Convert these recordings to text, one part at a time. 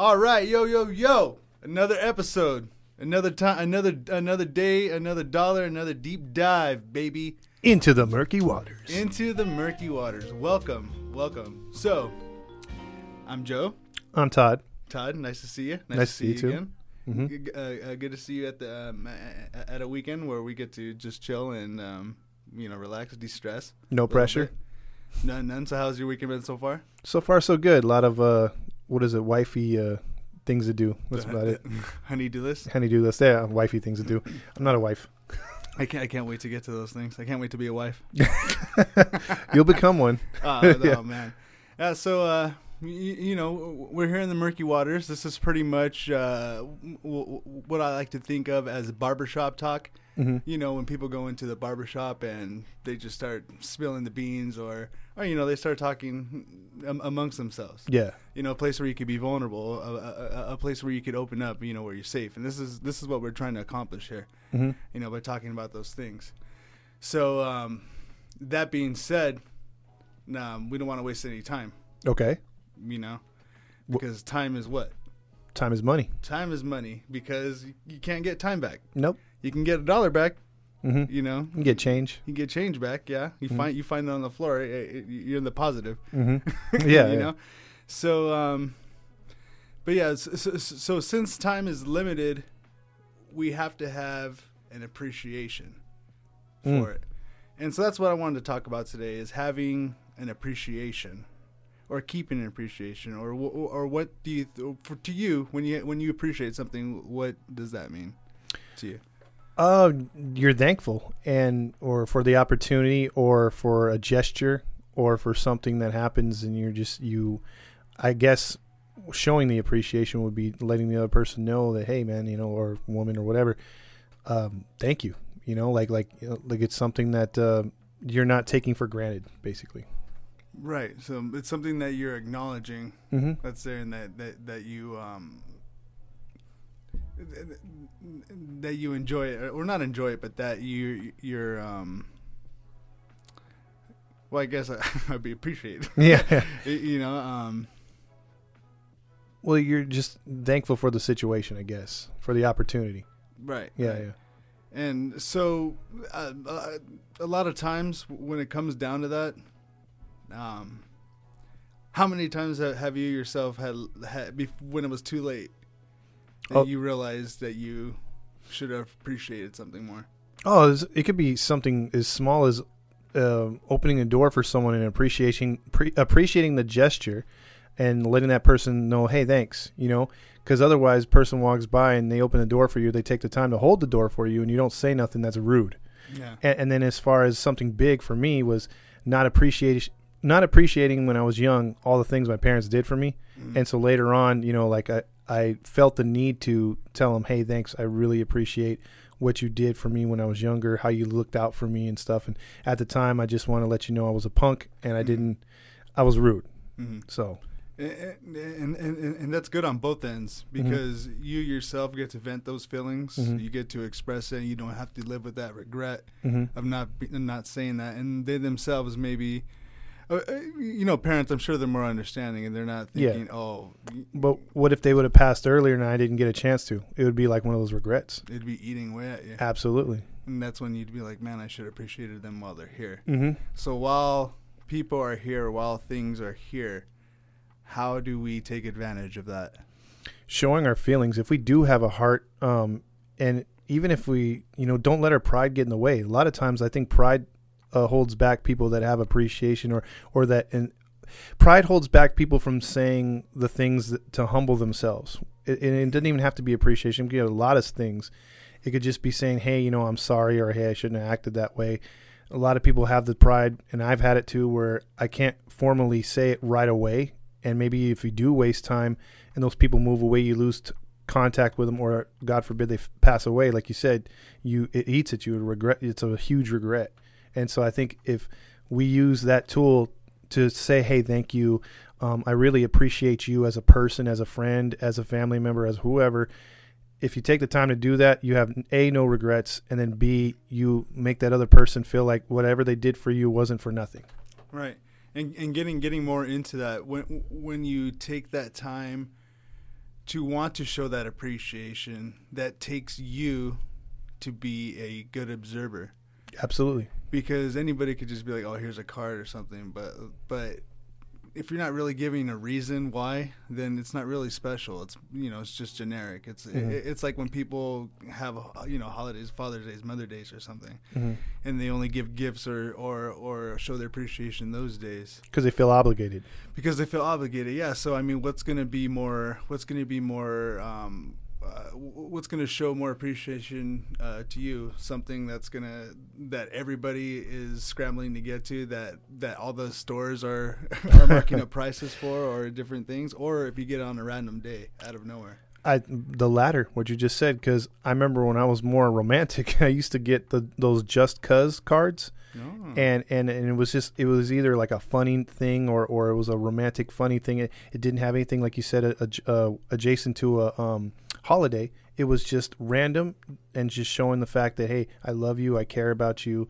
All right, yo, yo, yo! Another episode, another time, another another day, another dollar, another deep dive, baby, Into the murky waters. into the murky waters. Welcome, welcome. So, I'm Joe. I'm Todd. Todd, nice to see you. Nice to see you too. again. Mhm. G- Uh, uh, good to see you at the um, a- a- at a weekend where we get to just chill and um, you know relax, de-stress. No a little pressure. bit. None, none. So, how's your weekend been so far? So far, so good. A lot of uh, what is it? Wifey uh, things to do. That's about it. Honey, do this. do list. Yeah, wifey things to do. I'm not a wife. I can't. I can't wait to get to those things. I can't wait to be a wife. You'll become one. Oh, Yeah. oh man. Yeah. So, uh, y- you know, we're here in the murky waters. This is pretty much uh, w- w- what I like to think of as barbershop talk. hmm You know, when people go into the barbershop and they just start spilling the beans, or, or you know, they start talking am- amongst themselves. Yeah. You know, a place where you could be vulnerable, a, a, a place where you could open up. You know, where you're safe. And this is this is what we're trying to accomplish here. hmm you know, by talking about those things. So, um, that being said, um, we don't want to waste any time, Okay. You know, because time is what? Time is money. Time is money because you can't get time back. Nope. You can get a dollar back, hmm you know. You can get change. You can get change back, yeah. You Mhm. find you find it on the floor. You're in the positive. hmm Yeah. you yeah. know. So, um, but yeah. So, so, so since time is limited, we have to have an appreciation for Mm. it, and so that's what I wanted to talk about today: is having an appreciation, or keeping an appreciation, or or what do you th- for to you when you when you appreciate something? What does that mean to you? Uh, you're thankful and or for the opportunity or for a gesture or for something that happens and you're just you I guess showing the appreciation would be letting the other person know that hey man, you know, or woman or whatever, um, thank you. You know, like like like it's something that uh, you're not taking for granted, basically. Right. So it's something that you're acknowledging Mm-hmm. that's there and that that that you um that you enjoy it or not enjoy it but that you you're um well i guess I, i'd be appreciated Yeah. you know um well, you're just thankful for the situation, I guess, for the opportunity. right Yeah, right. yeah. and so uh, uh, a lot of times when it comes down to that um how many times have you yourself had, had when it was too late that Oh. you realized that you should have appreciated something more Oh, it could be something as small as uh, opening a door for someone and appreciating pre- appreciating the gesture, and letting that person know, hey, thanks. You know, because otherwise, person walks by and they open the door for you. They take the time to hold the door for you, and you don't say nothing. That's rude. yeah And, and then, as far as something big for me was not appreciation, not appreciating when I was young all the things my parents did for me. Mhm. And so later on, you know, like I, I felt the need to tell them, hey, thanks. I really appreciate what you did for me when I was younger, how you looked out for me and stuff. And at the time, I just want to let you know I was a punk and I Mhm. didn't, I was rude. Mhm. So, and, and, and, and that's good on both ends because you yourself get to vent those feelings Mhm. you get to express it and you don't have to live with that regret hmm of not be, not saying that and they themselves maybe uh, uh, you know parents i'm sure they're more understanding and they're not Yeah. thinking oh but what if they would have passed earlier and I didn't get a chance to? It would be like one of those regrets. it'd be eating away at you Absolutely. and that's when you'd be like man i should have appreciated them while they're here hmm so while people are here while things are here how do we take advantage of that showing our feelings if we do have a heart um and even if we you know don't let our pride get in the way a lot of times i think pride uh, holds back people that have appreciation or or that and pride holds back people from saying the things that, to humble themselves it, it doesn't even have to be appreciation could be a lot of things it could just be saying hey you know i'm sorry or hey i shouldn't have acted that way a lot of people have the pride and i've had it too where i can't formally say it right away and maybe if you do waste time and those people move away, you lose t- contact with them, or God forbid they f- pass away. Like you said, you it eats at you. Regret. It's a huge regret. And so I think if we use that tool to say, "Hey, thank you. Um, I really appreciate you as a person, as a friend, as a family member, as whoever." If you take the time to do that, you have a no regrets, and then b you make that other person feel like whatever they did for you wasn't for nothing. Right. And and getting getting more into that when when you take that time to want to show that appreciation that takes you to be a good observer Absolutely. Because anybody could just be like, "Oh, here's a card or something," but but if you're not really giving a reason why, then it's not really special. It's you know, it's just generic. It's Mhm. it, it's like when people have you know holidays, Father's Days, Mother Days, or something, Because and they only give gifts or or or show their appreciation those days because they feel obligated. because they feel obligated. Yeah. So I mean, what's going to be more? What's to be more? Um, uh, what's going to show more appreciation uh, to you? Something that's gonna that everybody is scrambling to get to. That that all the stores are are marking up prices for, or different things, or if you get it on a random day out of nowhere. I the latter, what you just said, because I remember when I was more romantic, I used to get the those just cuz cards, Oh. and and and it was just it was either like a funny thing or or it was a romantic funny thing. It, it didn't have anything like you said a, a, adjacent to a um, holiday. It was just random and just showing the fact that hey, I love you, I care about you,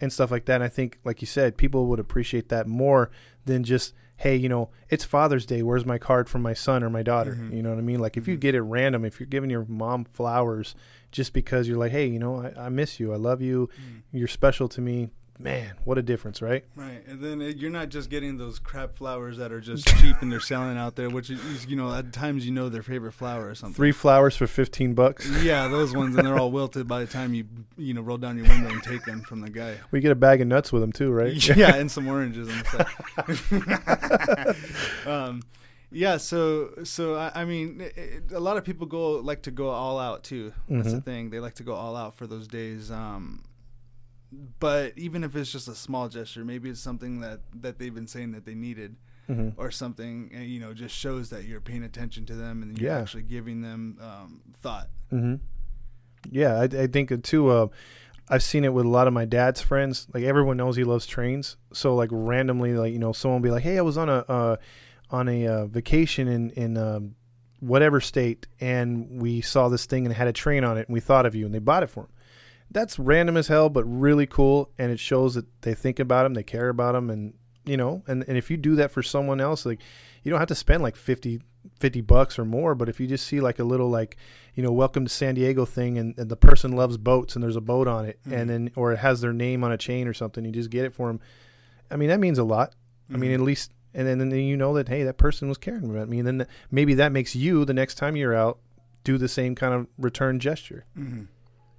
and stuff like that. And I think, like you said, people would appreciate that more than just hey, you know, it's Father's Day. Where's my card from my son or my daughter? Mhm. You know what I mean? Like if you Mhm. get it random, if you're giving your mom flowers just because you're like, hey, you know, I, I miss you, I love you, Mm. you're special to me. Man, what a difference, right? Right, and then it, you're not just getting those crap flowers that are just cheap and they're selling out there, which is, you know, at times you know their favorite flower or something. Three flowers for fifteen bucks. Yeah, those ones, and they're all wilted by the time you you know roll down your window and take them from the guy. We get a bag of nuts with them too, right? Yeah, and some oranges and stuff. um, yeah, so so I, I mean, it, it- a lot of people go like to go all out too. That's the Mhm. thing; they like to go all out for those days. Um, but even if it's just a small gesture, maybe it's something that that they've been saying that they needed. hmm or something, uh, you know, just shows that you're paying attention to them and you're Yeah. actually giving them um, thought. hmm Yeah, I, I think too. Uh, I've seen it with a lot of my dad's friends. Like everyone knows he loves trains, so like randomly, like you know, someone will be like, "Hey, I was on a uh, on a uh, vacation in in um, whatever state, and we saw this thing and it had a train on it, and we thought of you, and they bought it for him." That's random as hell, but really cool, and it shows that they think about him, they care about him, and you know, and and if you do that for someone else, like you don't have to spend like 50, 50 bucks or more, but if you just see like a little like you know, welcome to San Diego thing, and, and the person loves boats, and there's a boat on it, Mhm. and then or it has their name on a chain or something, you just get it for them. I mean, that means a lot. I mean, Mhm. at least, and then, and then you know that hey, that person was caring about me. And then maybe that makes you the next time you're out do the same kind of return gesture. Mm-hmm.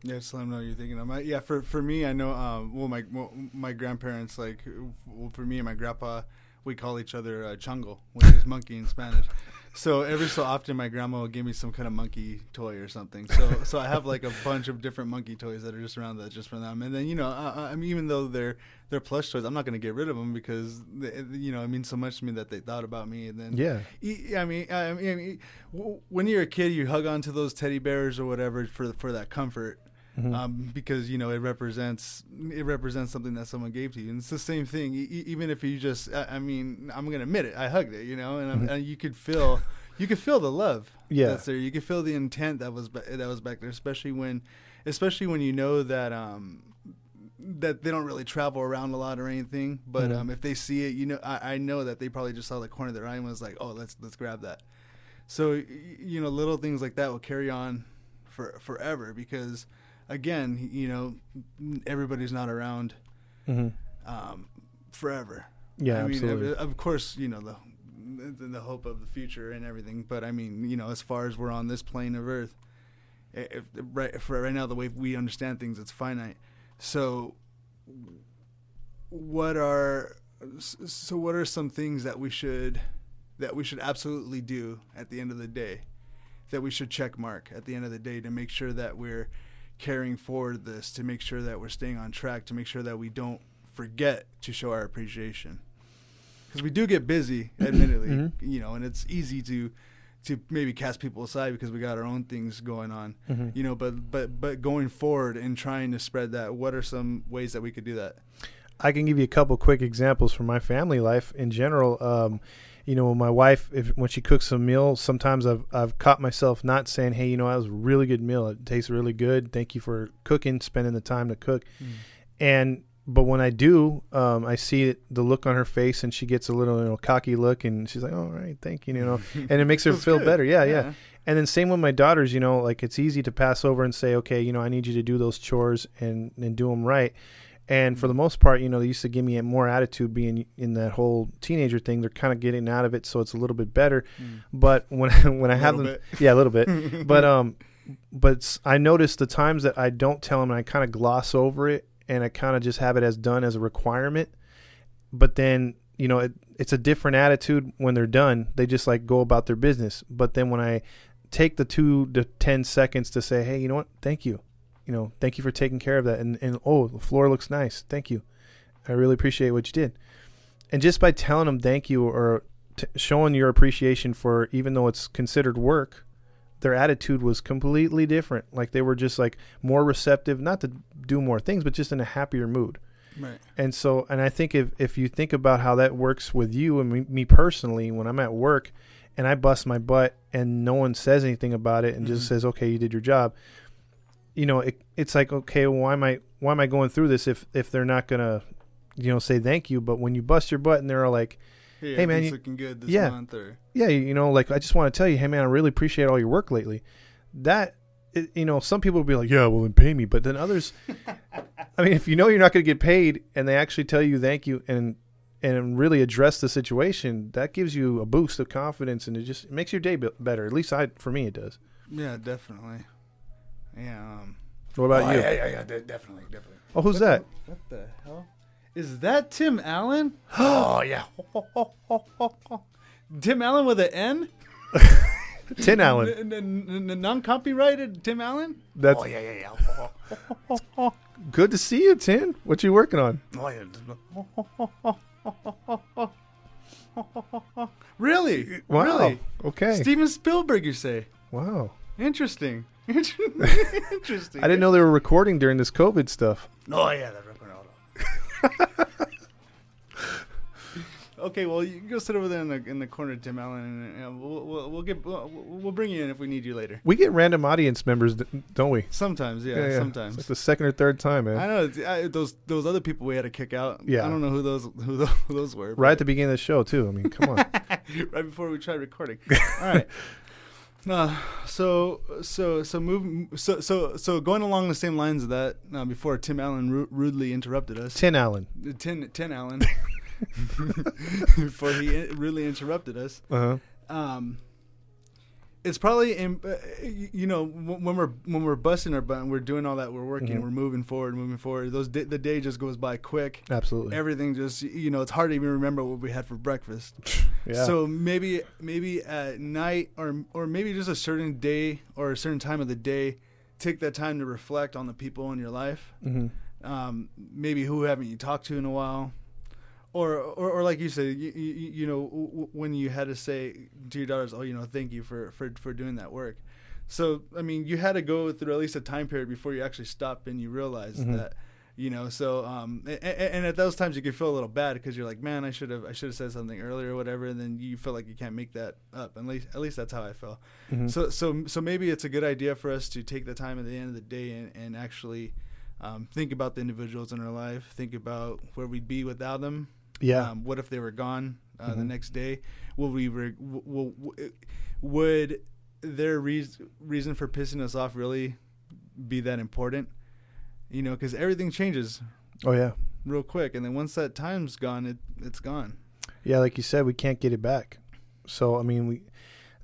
Yeah, just let them know you're thinking of. My, yeah, for for me, I know. Um, well, my well, my grandparents, like, well, for me and my grandpa, we call each other uh, chungo, which is monkey in Spanish. So every so often, my grandma will give me some kind of monkey toy or something. So so I have like a bunch of different monkey toys that are just around that just for them. And then you know, I, I mean, even though they're they're plush toys, I'm not gonna get rid of them because they, you know it means so much to me that they thought about me. And then Yeah, I mean, I mean, I mean, when you're a kid, you hug onto those teddy bears or whatever for for that comfort, Mhm. um, because you know it represents it represents something that someone gave to you, and it's the same thing. E- even if you just, I, I mean, I'm gonna admit it, I hugged it, you know, and, I'm, Mhm. and you could feel, you could feel the love Yeah. that's there. You could feel the intent that was ba- that was back there, especially when, especially when you know that um that they don't really travel around a lot or anything. But Mhm. um, if they see it, you know, I, I know that they probably just saw the corner of their eye and was like, "Oh, let's let's grab that." So y- you know, little things like that will carry on for forever because, again, you know, everybody's not around hmm um, forever. yeah, I mean, absolutely. of, of course, you know the, the the hope of the future and everything. But I mean, you know, as far as we're on this plane of Earth, if, right for right now, the way we understand things, it's finite. So, what are so what are some things that we should that we should absolutely do at the end of the day that we should check mark at the end of the day to make sure that we're carrying forward this to make sure that we're staying on track to make sure that we don't forget to show our appreciation because we do get busy admittedly Mhm. you know and it's easy to to maybe cast people aside because we got our own things going on Mhm. you know but but but going forward and trying to spread that what are some ways that we could do that I can give you a couple quick examples from my family life in general. Um, you know, my wife, if when she cooks a meal, sometimes I've I've caught myself not saying, "Hey, you know, that was a really good meal. It tastes really good. Thank you for cooking, spending the time to cook." And but when I do, um, I see it, the look on her face, and she gets a little you know, cocky look, and she's like, "All right, thank you," you know, and it makes her feel good. better. Yeah, yeah. And then same with my daughters, you know, like it's easy to pass over and say, okay, you know, I need you to do those chores and and do them right. And for the most part, you know, they used to give me a more attitude being in that whole teenager thing. They're kind of getting out of it, so it's a little bit better. Mm. But when when I A have them, bit. yeah, a little bit. but um, but I notice the times that I don't tell them, and I kind of gloss over it, and I kind of just have it as done as a requirement. But then you know, it, it's a different attitude when they're done. They just like go about their business. But then when I take the two to ten seconds to say, hey, you know what? Thank you. You know, thank you for taking care of that. And and oh, the floor looks nice. Thank you. I really appreciate what you did. And just by telling them thank you or t- showing your appreciation for even though it's considered work, their attitude was completely different. Like they were just like more receptive, not to do more things, but just in a happier mood. Right. And so, and I think if, if you think about how that works with you and me, me personally, when I'm at work and I bust my butt and no one says anything about it and Mhm. just says, okay, you did your job, you know, it, it's like, okay, well, why am I, why am I going through this if, if they're not going to, you know, say thank you. But when you bust your butt and they're like, Hey, Hey, man, you- looking good this yeah. month, or yeah, you know, like I just want to tell you, hey man, I really appreciate all your work lately. That, it, you know, some people will be like, yeah, well then pay me, but then others, I mean, if you know you're not going to get paid and they actually tell you thank you and and really address the situation, that gives you a boost of confidence and it just it makes your day be- better. At least I, for me, it does. yeah, definitely. Yeah. Um, What about oh, you? Yeah, yeah, yeah, definitely, definitely. Oh, who's What that? The, what the hell? Is that Tim Allen? oh yeah, Tim Allen with an N? Tin Allen. N- n- n- n- non-copyrighted Tim Allen? That's yeah, yeah, yeah. good to see you, Tin. What you working on? really? Wow. Really? Okay. Steven Spielberg, you say? wow. Interesting. Interesting. I didn't know they were recording during this COVID stuff. Oh yeah, they're that's Okay, well, you can go sit over there in the in the corner, Tim Allen, and we'll, we'll we'll get we'll, we'll bring you in if we need you later. We get random audience members, don't we? Sometimes, yeah, It's sometimes. like the second or third time, man. I know I, those those other people we had to kick out. Yeah. I don't know who those who those, who those were. right at the beginning of the show, too. I mean, come on. right before we tried recording. All right. Uh, so so so move so so so going along the same lines of that uh, before Tim Allen ru- rudely interrupted us. Tin Allen. Tin Tin Allen before he in- rudely interrupted us. Uh huh. Um, it's probably in, uh, you know when we're when we're busting our butt and we're doing all that we're working Mhm. we're moving forward moving forward those the day just goes by quick Absolutely. everything just you know it's hard to even remember what we had for breakfast yeah. so maybe maybe at night or or maybe just a certain day or a certain time of the day, take that time to reflect on the people in your life. hmm Um, maybe who haven't you talked to in a while, or or, or like you said, you, you, you know w- when you had to say to your daughters, oh you know thank you for for for doing that work. So I mean you had to go through at least a time period before you actually stop and you realize Mhm. that you know so um and, and at those times you can feel a little bad because you're like man i should have i should have said something earlier or whatever and then you feel like you can't make that up at least at least that's how i felt Mhm. so so so maybe it's a good idea for us to take the time at the end of the day and, and actually um, think about the individuals in our life think about where we'd be without them yeah. um, what if they were gone uh, the Mhm. next day? Will we? Re- w- w- w- would their reas reason for pissing us off really be that important? You know, because everything changes oh yeah. real quick, and then once that time's gone, it it's gone. Yeah, like you said, we can't get it back. So I mean, we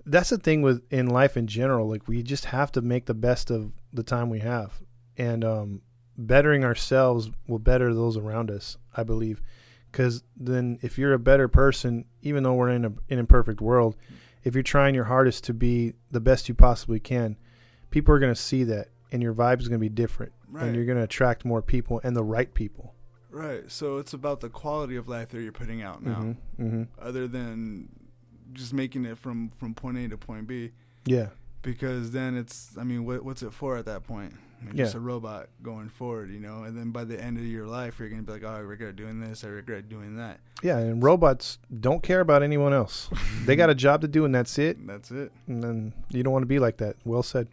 that's the thing with in life in general. Like we just have to make the best of the time we have, and um, bettering ourselves will better those around us. I believe, because then if you're a better person, even though we're in a, an imperfect world, if you're trying your hardest to be the best you possibly can, people are going to see that, and your vibe is going to be different, Right. and you're going to attract more people and the right people. Right. So it's about the quality of life that you're putting out now, hmm hmm other than just making it from from point A to point B. Yeah. because then it's I mean what, what's it for at that point? Yeah. just a robot going forward, you know. And then by the end of your life, you're gonna be like, oh, I regret doing this, I regret doing that. Yeah, and robots don't care about anyone else. they got a job to do, and that's it. And that's it. And then you don't want to be like that. Well said.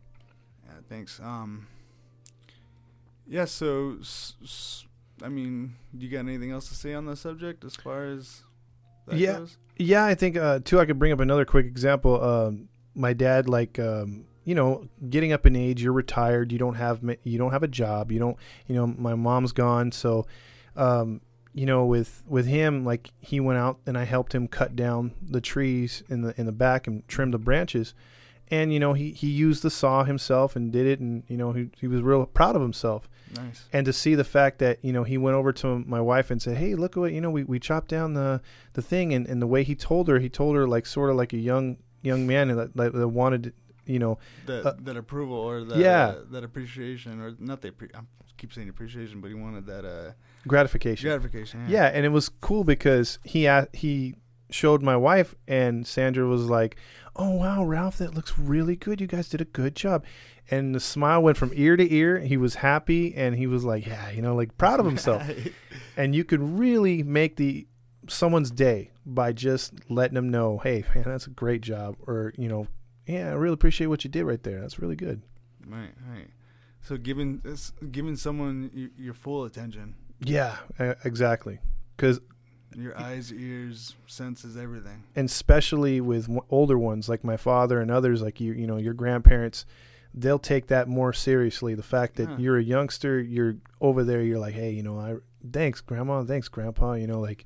Yeah, thanks. Um, yeah. So, s- s- I mean, do you got anything else to say on the subject as far as that Yeah. goes? Yeah, I think uh, too. I could bring up another quick example. Um, my dad like um, you know getting up in age you're retired you don't have you don't have a job you don't you know my mom's gone so um, you know with with him like he went out and I helped him cut down the trees in the in the back and trim the branches. And you know he he used the saw himself and did it and you know he he was real proud of himself. Nice. and to see the fact that you know he went over to my wife and said hey look at what you know we, we chopped down the the thing. And, and the way he told her he told her like sort of like a young young man that, that, that wanted you know That Uh, that approval or that yeah. uh, that appreciation or not the appre- I keep saying appreciation, but he wanted that uh, gratification. gratification. yeah. And it was cool because he he showed my wife and sandra was like oh wow ralph that looks really good. You guys did a good job. And the smile went from ear to ear. He was happy and he was like yeah you know like proud of himself. And you could really make the someone's day by just letting them know, hey man, that's a great job, or you know, yeah, I really appreciate what you did right there. That's really good. right, right. So giving giving someone your, full attention, Yeah, exactly. Because your eyes, ears, senses, everything. and especially with older ones like my father and others like you, you know, your grandparents, they'll take that more seriously. The fact that Yeah. you're a youngster, you're over there, you're like, hey, you know, I thanks grandma, thanks grandpa, you know, like,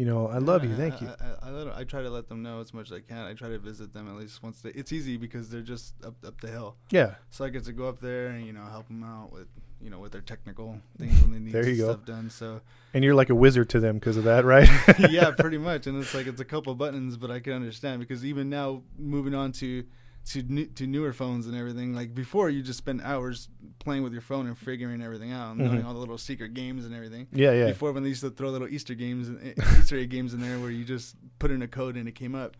you know, I love you, thank I, you. I, I, I try to let them know as much as I can. I try to visit them at least once. They, it's easy because they're just up up the hill. Yeah, So I get to go up there and you know help them out with you know with their technical things when they need There you go. stuff done. So and you're like a wizard to them because of that, right? yeah, pretty much. And it's like it's a couple buttons, but I can understand because even now moving on to to new, to newer phones and everything. Like before, you just spend hours playing with your phone and figuring everything out, and knowing Mhm. all the little secret games and everything. yeah, yeah. Before, when they used to throw little Easter games, and Easter egg games in there, where you just put in a code and it came up.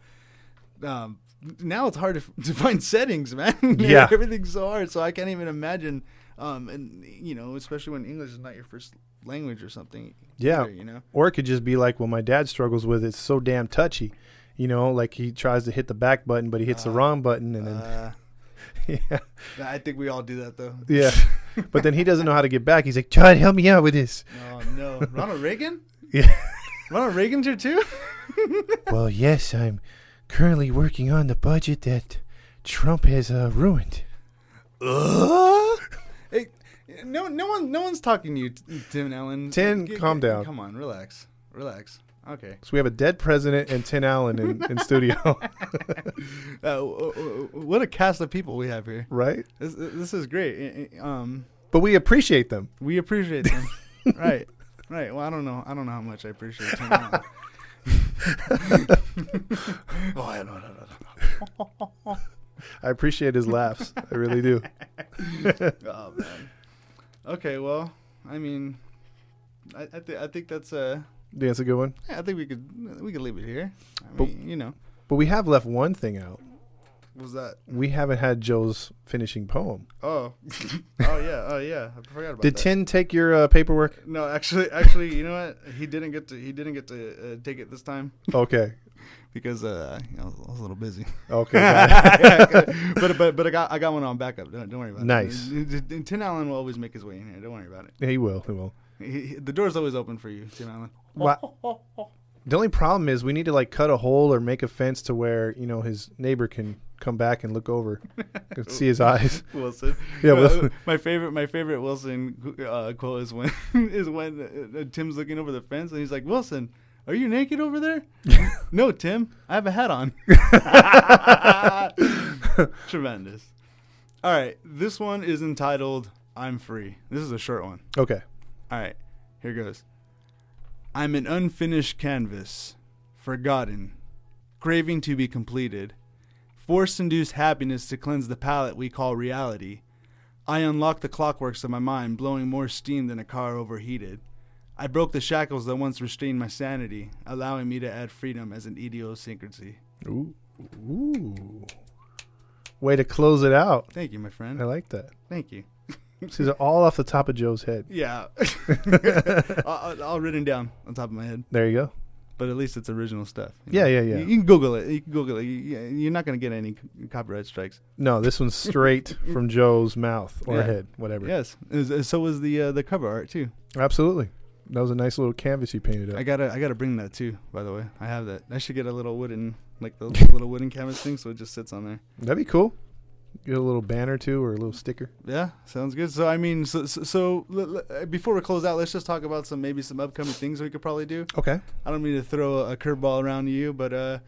Um, now it's hard to, to find settings, man. Yeah. everything's so hard. So I can't even imagine. Um, and you know, especially when English is not your first language or something. Yeah. either, you know. Or it could just be like what my dad struggles with. It's so damn touchy. You know, like he tries to hit the back button, but he hits the Uh, wrong button, and then Uh, yeah, I think we all do that though. yeah. but then he doesn't know how to get back. He's like, "John, help me out with this." Oh no, Ronald Reagan. Yeah. Ronald Reagan's here too. well, yes, I'm currently working on the budget that Trump has uh, ruined. hey, no, no one, no one's talking to you, Tim Allen. Tim, calm down. Come on, relax, relax. Okay. So we have a dead president and Tim Allen in, in studio, Uh, what a cast of people we have here. right? This, this is great. Um, But we appreciate them. we appreciate them. right, right. Well, I don't know. I don't know how much I appreciate Tim Allen. oh, I don't know. I appreciate his laughs. I really do. oh man. Okay, well, I mean, I I, th- I think that's uh, Yeah, That's a good one. yeah, I think we could we could leave it here. I But- mean, you know, But we have left one thing out. what was that? We haven't had Joe's finishing poem. Oh, oh yeah, oh yeah, I forgot about Did that. Tin take your uh, paperwork? No, actually, actually, you know what? He didn't get to he didn't get to uh, take it this time Okay. because uh, you know, I was a little busy. Okay. but but but I got I got one on backup. Don't, don't worry about Nice. it. Nice. Tim Allen will always make his way in here. Don't worry about it. he will. He will. He, he- the door's always open for you, Tim Allen. Wha- The only problem is we need to like cut a hole or make a fence to where you know his neighbor can come back and look over, and see his eyes. Wilson. Yeah, Uh, Wilson. my favorite, my favorite Wilson uh, quote is when is when uh, Tim's looking over the fence and he's like, "Wilson, are you naked over there?" no, Tim, I have a hat on. Tremendous. All right, this one is entitled "I'm Free." This is a short one. Okay. All right, here goes. I'm an unfinished canvas, forgotten, craving to be completed. Force induced happiness to cleanse the palate we call reality. I unlock the clockworks of my mind, blowing more steam than a car overheated. I broke the shackles that once restrained my sanity, allowing me to add freedom as an idiosyncrasy. Ooh. Ooh. Way to close it out. Thank you, my friend. I like that. Thank you. These are all off the top of Joe's head. Yeah. all, all written down on top of my head, There you go. but at least it's original stuff. you Yeah, yeah, yeah. You, you can Google it. You can Google it. You, you- you're not going to get any c- copyright strikes. No, this one's straight from Joe's mouth or Yeah. head, whatever. Yes. Is- so was the uh, the cover art too. Absolutely. That was a nice little canvas you painted up. I gotta I gotta bring that too. By the way, I have that. I should get a little wooden like the little wooden canvas thing, so it just sits on there. That'd be cool. Get a little banner too, or a little sticker. Yeah, sounds good. So I mean, so so, so l- l- before we close out, let's just talk about some maybe some upcoming things we could probably do. Okay. I don't mean to throw a, curveball around you, but uh,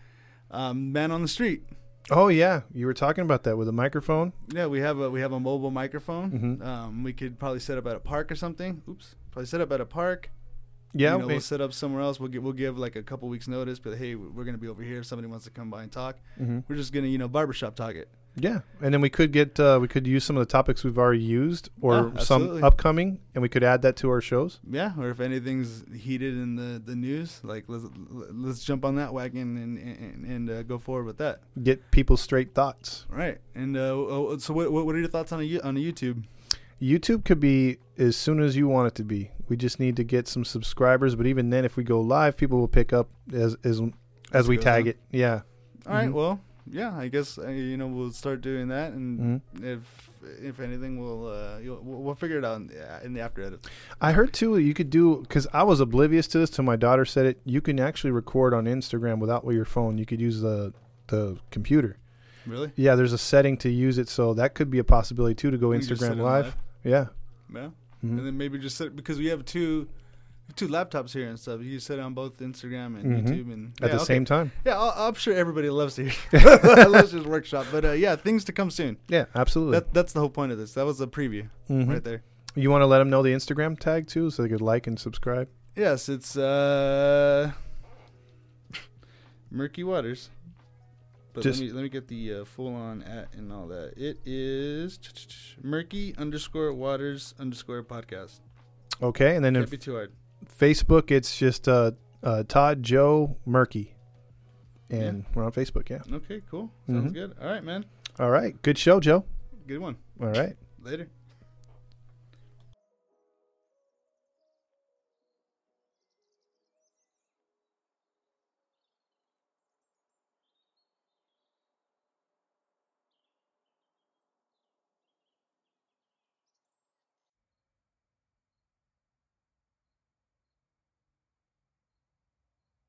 um, man on the street. Oh yeah, you were talking about that with a microphone. Yeah, we have a we have a mobile microphone. Mhm. Um, we could probably set up at a park or something. Oops, probably set up at a park. Yeah. you know, we- we'll set up somewhere else. We'll give we'll give like a couple weeks notice, but hey, we're gonna be over here. If somebody wants to come by and talk, mhm. we're just gonna you know barbershop talk it. Yeah, and then we could get uh, we could use some of the topics we've already used, or Yeah, some upcoming, and we could add that to our shows. Yeah, or if anything's heated in the, the news, like let's let's jump on that wagon and and, and uh, go forward with that. Get people's straight thoughts. Right. And uh, so what what are your thoughts on a on a YouTube? YouTube could be as soon as you want it to be. We just need to get some subscribers, but even then, if we go live, people will pick up as as as As we tag on. it. Yeah. All right. Mhm. Well, yeah. I guess uh, you know we'll start doing that, and Mhm. if if anything, we'll uh, you'll, we'll figure it out in the, in the after edit. I heard too you could do because I was oblivious to this till my daughter said it. You can actually record on Instagram without your phone. You could use the the computer. Really? Yeah, there's a setting to use it, so that could be a possibility too to go We can just set Instagram it live. Yeah. Yeah. Mhm. And then maybe just set because we have two two laptops here and stuff. You set it on both Instagram and Mhm. YouTube and At yeah, the okay. same time. Yeah, I'll, I'm sure everybody loves to hear loves this workshop, but uh, yeah, things to come soon. Yeah, absolutely. That that's the whole point of this. That was a preview Mhm. right there. You want to let them know the Instagram tag too, so they could like and subscribe. Yes, it's uh murky waters. But Just- let me let me get the uh, full on at and all that. It is murky underscore waters underscore podcast. Okay, and then Can't be too hard. Facebook, it's just uh, uh, Todd Joe Murky, and we're on Facebook. Yeah. Okay, cool. Sounds Mhm. good. All right, man. All right. Good show, Joe. Good one. All right. Later.